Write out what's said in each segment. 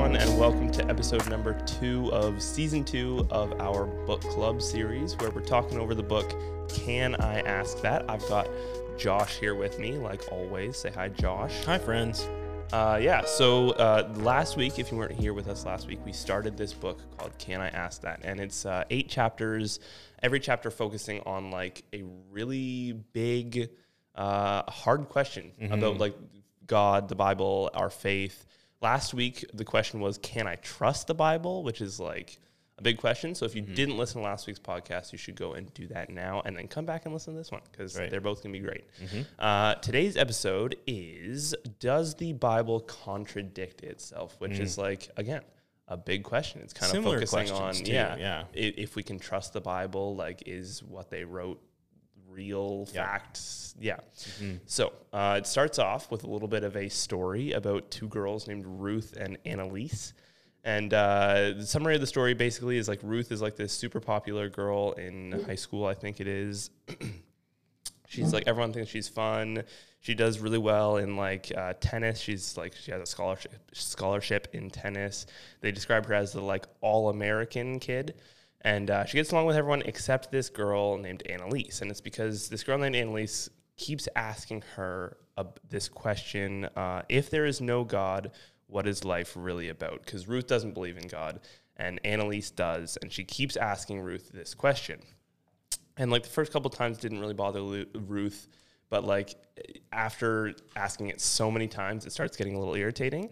Everyone, and welcome to episode number two of season two of our book club series, where we're talking over the book Can I Ask That? I've got Josh here with me, like always. Say hi, Josh. Hi, friends. Uh, yeah, so uh, last week, if you weren't here with us last week, we started this book called Can I Ask That? And it's uh, eight chapters, every chapter focusing on like a really big, uh, hard question about like God, the Bible, our faith. Last week, the question was, Can I trust the Bible? Which is like a big question. So if you mm-hmm. didn't listen to last week's podcast, you should go and do that now and then come back and listen to this one because Right. they're both going to be great. Mm-hmm. Uh, today's episode is Does the Bible contradict itself? Which is mm. like, again, a big question. It's kind Similar of focusing on, too, yeah, yeah. i- If we can trust the Bible, like, is what they wrote real Yeah. facts? Yeah. So uh, it starts off with a little bit of a story about two girls named Ruth and Annalise. And uh, the summary of the story basically is like Ruth is like this super popular girl in high school, I think it is. she's like everyone thinks she's fun. She does really well in like uh, tennis. She's like she has a scholarship scholarship in tennis. They describe her as the like all American kid, and uh, she gets along with everyone except this girl named Annalise. And it's because this girl named Annalise keeps asking her uh, this question: uh, If there is no God, what is life really about? Because Ruth doesn't believe in God, and Annalise does, and she keeps asking Ruth this question and like the first couple times didn't really bother Lu- Ruth, but like after asking it so many times, it starts getting a little irritating.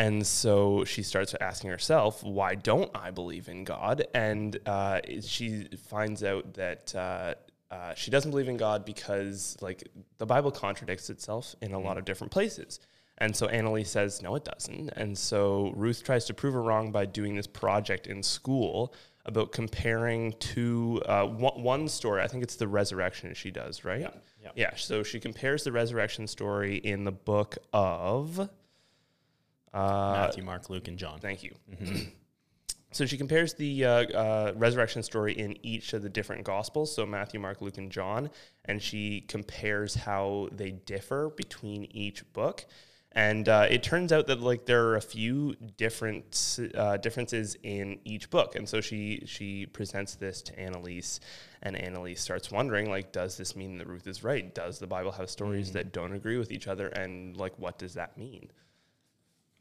And so she starts asking herself, "Why don't I believe in God?" And uh, she finds out that uh, uh, she doesn't believe in God because like the Bible contradicts itself in a lot of different places. And so Annalise says, no, it doesn't. And so Ruth tries to prove her wrong by doing this project in school about comparing two, uh, one, one story. I think it's the resurrection she does, right? Yeah. yeah. Yeah. So she compares the resurrection story in the book of. Uh, Matthew, Mark, Luke, and John. Thank you. so she compares the uh, uh, resurrection story in each of the different gospels, so Matthew, Mark, Luke, and John, and she compares how they differ between each book. And uh, it turns out that like there are a few different uh, differences in each book, and so she she presents this to Annalise, and Annalise starts wondering like, does this mean that Ruth is right? Does the Bible have stories that don't agree with each other, and like, what does that mean?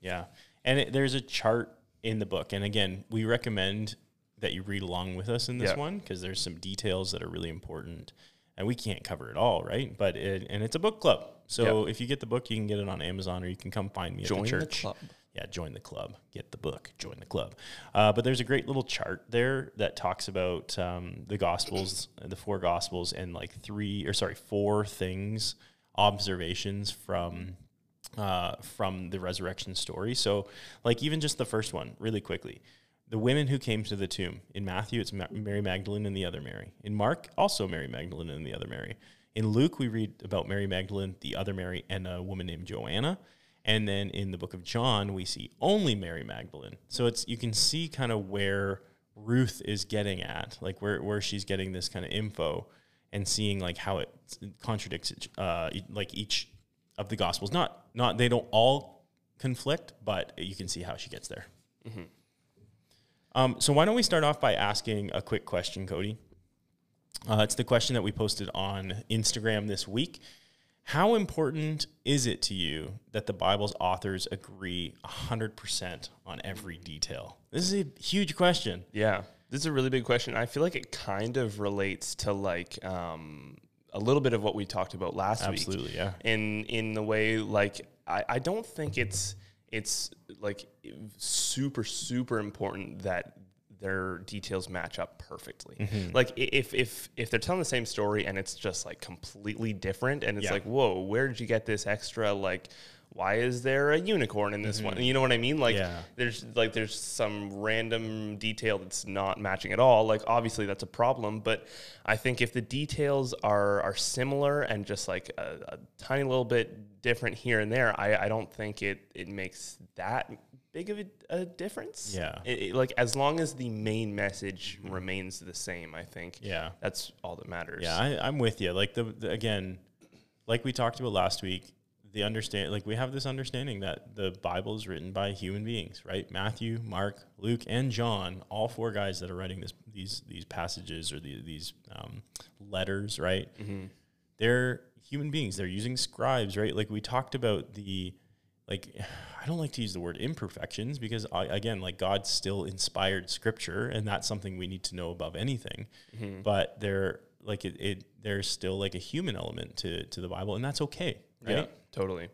Yeah. And it, there's a chart in the book. And again, we recommend that you read along with us in this Yeah. one because there's some details that are really important. And we can't cover it all, right? But it, and it's a book club. So if you get the book, you can get it on Amazon or you can come find me Join at the the church. club. Yeah, join the club. Get the book. Join the club. Uh, but there's a great little chart there that talks about um, the Gospels, the four Gospels, and like three or sorry, four things, observations from uh, from the resurrection story. So, like even just the first one, really quickly, the women who came to the tomb. In Matthew, it's Ma- Mary Magdalene and the other Mary. In Mark, also Mary Magdalene and the other Mary. In Luke, we read about Mary Magdalene, the other Mary, and a woman named Joanna. And then in the book of John, we see only Mary Magdalene. So it's you can see kind of where Ruth is getting at, like where where she's getting this kind of info, and seeing like how it contradicts uh, like each of the gospels. Not not they don't all conflict, but you can see how she gets there. Um, so why don't we start off by asking a quick question, Cody? Uh, it's the question that we posted on Instagram this week. How important is it to you that the Bible's authors agree 100% on every detail? This is a huge question. Yeah, this is a really big question. I feel like it kind of relates to like um, a little bit of what we talked about last week. Absolutely, yeah. In in the way like I, I don't think it's it's like super super important that their details match up perfectly. Mm-hmm. Like if if if they're telling the same story and it's just like completely different and it's Yeah. like whoa where did you get this extra like why is there a unicorn in this one you know what i mean like Mm-hmm. Yeah. there's like there's some random detail that's not matching at all like obviously that's a problem but i think if the details are are similar and just like a, a tiny little bit different here and there i i don't think it it makes that big of a, a difference Yeah. It- it- like as long as the main message remains the same i think Yeah. that's all that matters Yeah, I, I'm with you. Like the, the again, like we talked about last week, the understand like we have this understanding that the Bible is written by human beings, right? Matthew, Mark, Luke, and John, all four guys that are writing this these these passages or the, these um, letters, right? They're human beings. They're using scribes, right? Like we talked about the like I don't like to use the word imperfections because I, again, like God still inspired scripture, and that's something we need to know above anything. But there, like it, it, there's still like a human element to to the Bible, and that's okay, right? Yeah, totally.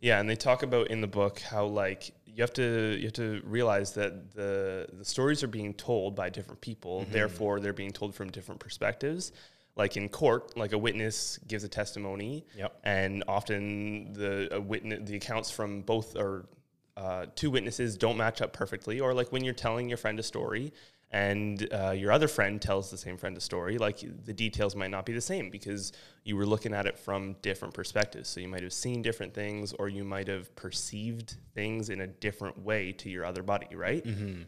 Yeah, and they talk about in the book how like you have to you have to realize that the the stories are being told by different people, therefore they're being told from different perspectives. Like in court, like a witness gives a testimony, Yep. and often the a witness the accounts from both or uh, two witnesses don't match up perfectly. Or like when you're telling your friend a story and uh, your other friend tells the same friend a story, like the details might not be the same because you were looking at it from different perspectives. So you might have seen different things, or you might have perceived things in a different way to your other buddy, right?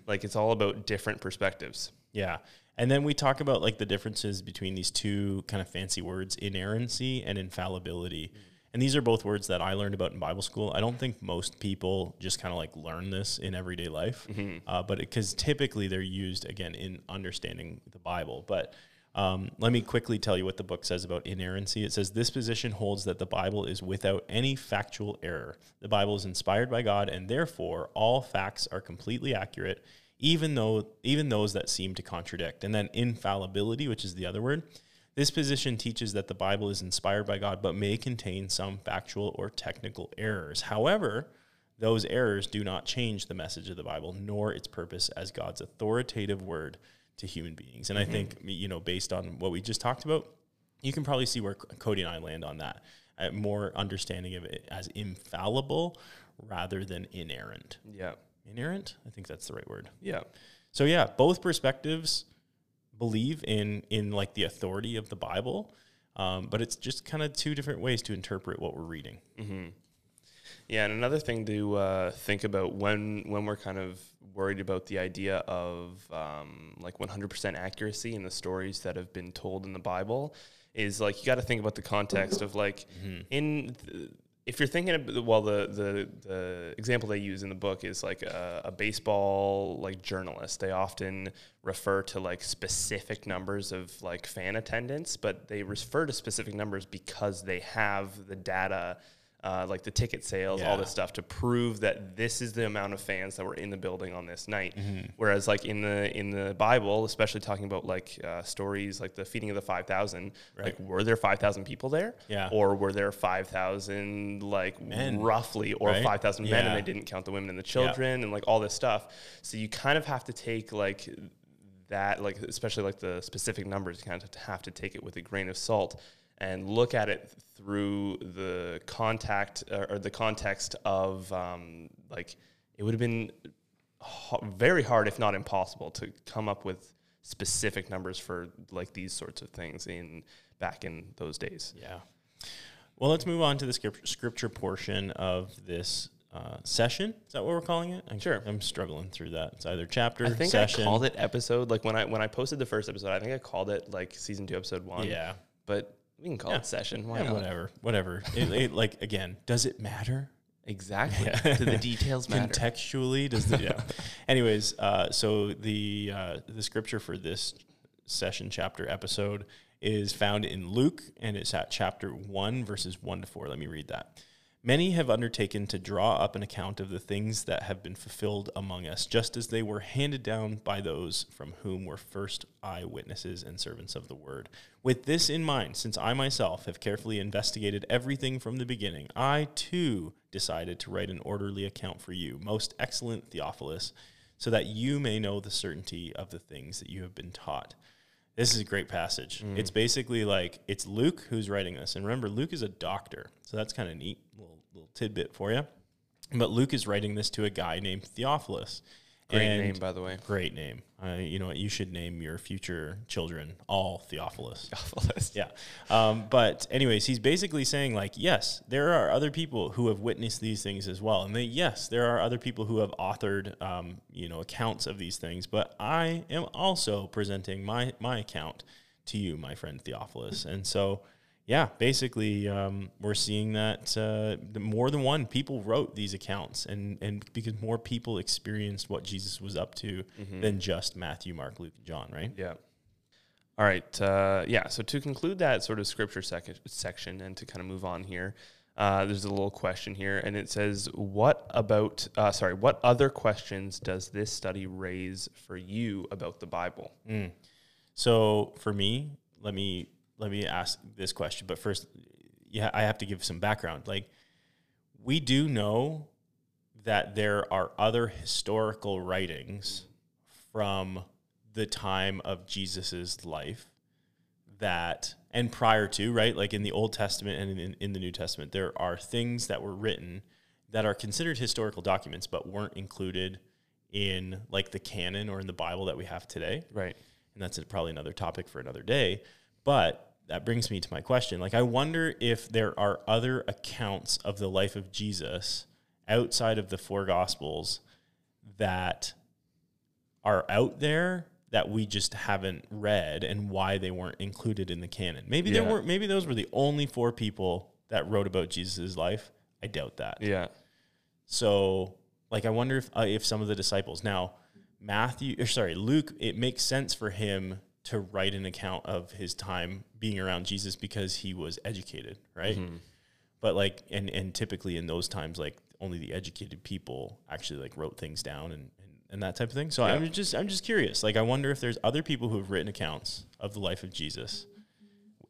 Like it's all about different perspectives. Yeah. And then we talk about like the differences between these two kind of fancy words, inerrancy and infallibility. And these are both words that I learned about in Bible school. I don't think most people just kind of like learn this in everyday life, uh, but because typically they're used again in understanding the Bible. But um, let me quickly tell you what the book says about inerrancy. It says this position holds that the Bible is without any factual error. The Bible is inspired by God, and therefore all facts are completely accurate, even though even those that seem to contradict. And then infallibility, which is the other word. This position teaches that the Bible is inspired by God, but may contain some factual or technical errors. However, those errors do not change the message of the Bible, nor its purpose as God's authoritative word to human beings. And I think, you know, based on what we just talked about, you can probably see where Cody and I land on that. Uh, more understanding of it as infallible rather than inerrant. Yeah. Inerrant? I think that's the right word. Yeah. So yeah, both perspectives believe in in like the authority of the Bible, um, but it's just kind of two different ways to interpret what we're reading. Yeah, and another thing to uh, think about when when we're kind of worried about the idea of um, like 100% accuracy in the stories that have been told in the Bible is like you got to think about the context of like in th- if you're thinking of well the the the example they use in the book is like a, a baseball like journalist. They often refer to like specific numbers of like fan attendance but they refer to specific numbers because they have the data uh, like the ticket sales, all this stuff to prove that this is the amount of fans that were in the building on this night. Mm-hmm. Whereas, like in the in the Bible, especially talking about like uh, stories like the feeding of the five thousand, like were there five thousand people there? Yeah. Or were there five thousand like Men, roughly, or right? five thousand men, and they didn't count the women and the children, and like all this stuff. So you kind of have to take like that, like especially like the specific numbers, you kind of have to take it with a grain of salt and look at it through the contact or, or the context of um, like it would have been very hard, if not impossible, to come up with specific numbers for like these sorts of things in back in those days. Yeah. Well, let's move on to the scripture, scripture portion of this uh, session. Is that what we're calling it? I'm, Sure. I'm struggling through that. It's either chapter, I think session. I called it episode like when I when I posted the first episode. I think I called it like season two, episode one. Yeah. but we can call Yeah. it session. Why Yeah, not? whatever. Whatever. it, it, like again, does it matter? Exactly. Do the details matter? Contextually, does the yeah. Anyways, uh, so the uh, the scripture for this session, chapter, episode is found in Luke, and it's at chapter one, verses one to four. Let me read that. Many have undertaken to draw up an account of the things that have been fulfilled among us, just as they were handed down by those from whom were first eyewitnesses and servants of the word. With this in mind, since I myself have carefully investigated everything from the beginning, I too decided to write an orderly account for you, most excellent Theophilus, so that you may know the certainty of the things that you have been taught. This is a great passage. Mm. It's basically like it's Luke who's writing this. And remember, Luke is a doctor. So that's kind of neat. Little, little tidbit for you. But Luke is writing this to a guy named Theophilus. Great And- name, by the way. Great name. Uh, you know what? You should name your future children all Theophilus. Theophilus. yeah. Um, but anyways, he's basically saying like, yes, there are other people who have witnessed these things as well, and they, yes, there are other people who have authored, um, you know, accounts of these things. But I am also presenting my my account to you, my friend Theophilus, and so. Yeah, basically, um, we're seeing that uh, more than one people wrote these accounts, and and because more people experienced what Jesus was up to than just Matthew, Mark, Luke, and John, right? Yeah. All right. Uh, yeah. So to conclude that sort of scripture sec- section and to kind of move on here, uh, there's a little question here, and it says, "What about? Uh, sorry, what other questions does this study raise for you about the Bible?" So for me, let me let me ask this question. But first, yeah, I have to give some background. Like, we do know that there are other historical writings from the time of Jesus's life that and prior to right like in the old testament and in, in the new testament there are things that were written that are considered historical documents but weren't included in like the canon or in the bible that we have today Right. and that's probably another topic for another day. But that brings me to my question. Like, I wonder if there are other accounts of the life of Jesus outside of the four gospels that are out there that we just haven't read and why they weren't included in the canon. Maybe there weren't maybe those were the only four people that wrote about Jesus' life. I doubt that. Yeah. So, like, I wonder if uh, if some of the disciples now Matthew or sorry Luke, it makes sense for him to write an account of his time being around Jesus because he was educated, right? But like, and and typically in those times, like only the educated people actually like wrote things down and and, and that type of thing. So Yeah. I'm just I'm just curious. Like, I wonder if there's other people who have written accounts of the life of Jesus,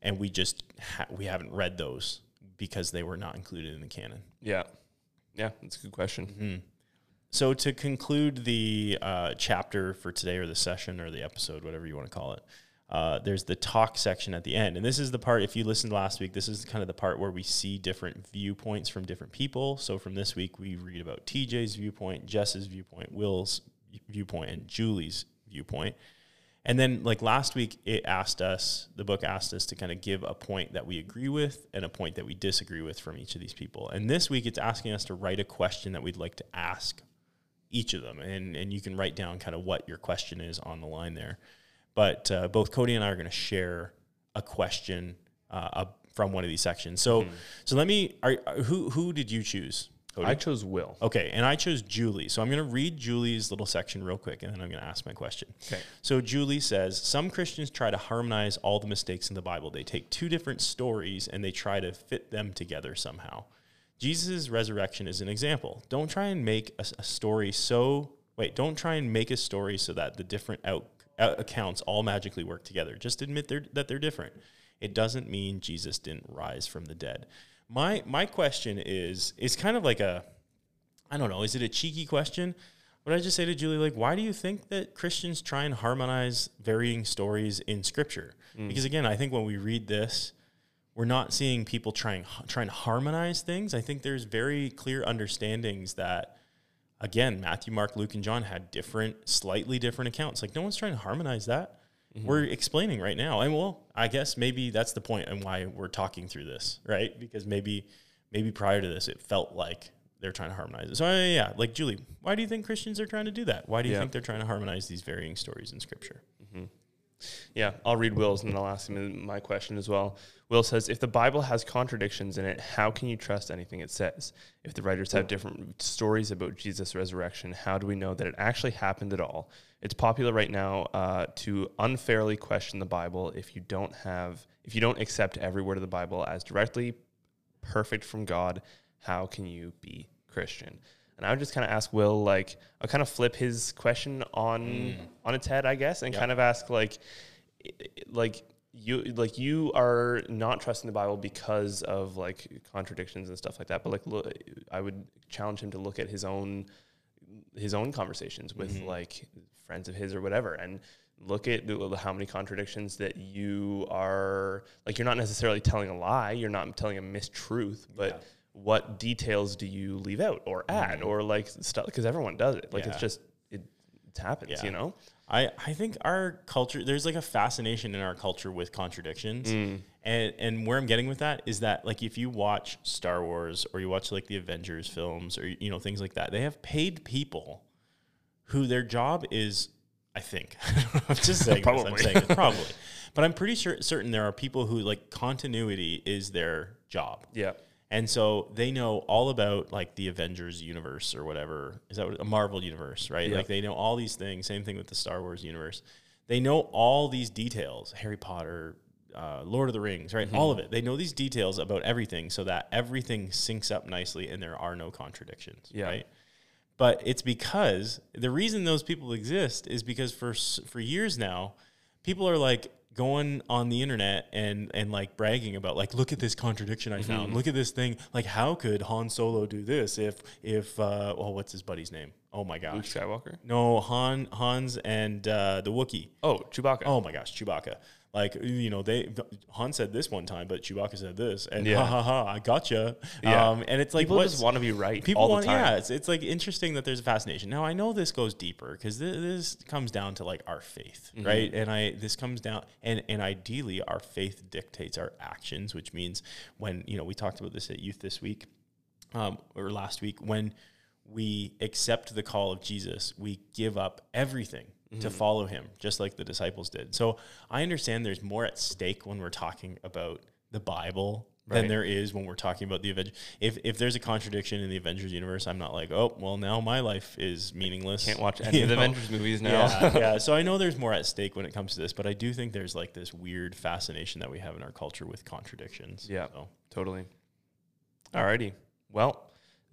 and we just ha- we haven't read those because they were not included in the canon. Yeah. Yeah. That's a good question. Mm-hmm. So to conclude the uh, chapter for today, or the session, or the episode, whatever you want to call it, uh, there's the talk section at the end, and this is the part. If you listened last week, this is kind of the part where we see different viewpoints from different people. So from this week, we read about TJ's viewpoint, Jess's viewpoint, Will's viewpoint, and Julie's viewpoint. And then, like last week, it asked us, the book asked us to kind of give a point that we agree with and a point that we disagree with from each of these people. And this week, it's asking us to write a question that we'd like to ask each of them. And, and you can write down kind of what your question is on the line there. But uh, both Cody and I are going to share a question uh, up from one of these sections. So, so let me, are, who, who did you choose? Cody? I chose Will. Okay, and I chose Julie. So I'm going to read Julie's little section real quick, and then I'm going to ask my question. Okay. So Julie says some Christians try to harmonize all the mistakes in the Bible. They take two different stories and they try to fit them together somehow. Jesus' resurrection is an example. Don't try and make a, a story so wait. Don't try and make a story so that the different out, out accounts all magically work together. Just admit they're, that they're different. It doesn't mean Jesus didn't rise from the dead. My my question is is kind of like a I don't know, is it a cheeky question? Would I just say to Julie, like, why do you think that Christians try and harmonize varying stories in Scripture? Hmm. Because again, I think when we read this, we're not seeing people trying trying to harmonize things. I think there's very clear understandings that, again, Matthew, Mark, Luke, and John had different, slightly different accounts. Like, no one's trying to harmonize that. We're explaining right now, and well, I guess maybe that's the point and why we're talking through this, right? Because maybe, maybe prior to this, it felt like they're trying to harmonize it. So uh, yeah, like Julie, why do you think Christians are trying to do that? Why do you Yeah. think they're trying to harmonize these varying stories in Scripture? Yeah, I'll read Will's and then I'll ask him my question as well. Will says, if the Bible has contradictions in it, how can you trust anything it says? If the writers have different stories about Jesus' resurrection, how do we know that it actually happened at all? It's popular right now uh, to unfairly question the Bible if you don't have, if you don't accept every word of the Bible as directly perfect from God. How can you be Christian? And I would just kind of ask Will, like, I'll kind of flip his question on mm. on its head, I guess, and kind of ask like, like you like you are not trusting the Bible because of like contradictions and stuff like that. But like, look, I would challenge him to look at his own his own conversations with mm-hmm. like friends of his or whatever, and look at how many contradictions that you are like. You're not necessarily telling a lie. You're not telling a mistruth, but Yeah. What details do you leave out or add mm-hmm. or like stuff? Because everyone does it. Like Yeah. it's just it, it happens. Yeah. You know. I, I think our culture there's like a fascination in our culture with contradictions mm. and and where I'm getting with that is that like if you watch Star Wars or you watch like the Avengers films or you know things like that they have paid people who their job is I think I'm just saying this, I'm Probably. saying probably But I'm pretty sure certain there are people who like continuity is their job. Yeah. And so they know all about like the Avengers universe or whatever. Is that what, a Marvel universe, right? Yeah. Like they know all these things. Same thing with the Star Wars universe. They know all these details. Harry Potter, uh, Lord of the Rings, right? Mm-hmm. All of it. They know these details about everything so that everything syncs up nicely and there are no contradictions, Yeah. right? But it's because the reason those people exist is because for for years now, people are like going on the internet and and like bragging about like look at this contradiction I found. Mm-hmm. Look at this thing. Like how could Han Solo do this if if uh oh what's his buddy's name? Oh my Luke. Skywalker. No, Han Hans and uh the Wookiee. Oh, Chewbacca. Oh my gosh, Chewbacca. Like you know, they Han said this one time, but Chewbacca said this, and Yeah. ha ha ha, I gotcha. Yeah. Um, and it's like people just want to be right people all the want time. yeah it's, it's like interesting that there's a fascination now i know this goes deeper because this, this comes down to like our faith Mm-hmm. right and i this comes down and and ideally our faith dictates our actions which means when you know we talked about this at youth this week um, or last week when we accept the call of jesus we give up everything to Mm-hmm. follow him just like the disciples did so i understand there's more at stake when we're talking about the bible than there is when we're talking about the Avengers. If if there's a contradiction in the Avengers universe, I'm not like, oh, well, now my life is meaningless. I Can't watch any You of the know? Avengers movies now. Yeah, yeah. So I know there's more at stake when it comes to this, but I do think there's like this weird fascination that we have in our culture with contradictions. Yeah. So, Totally. Alrighty. Well,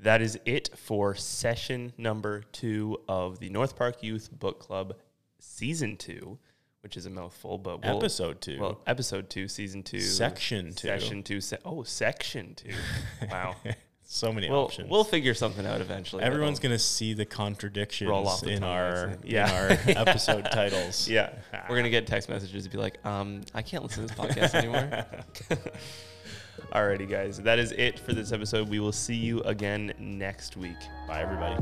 that is it for session number two of the North Park Youth Book Club season two, which is a mouthful, but we'll, episode two, well, episode two, season two, section two. section two. Se- oh, section two. Wow. so many we'll options. we'll figure something out eventually. Everyone's gonna see the contradictions the in our it. in Yeah. our episode titles. Yeah, we're gonna get text messages and be like, um, I can't listen to this podcast anymore. Alrighty, guys, that is it for this episode. We will see you again next week. Bye, everybody.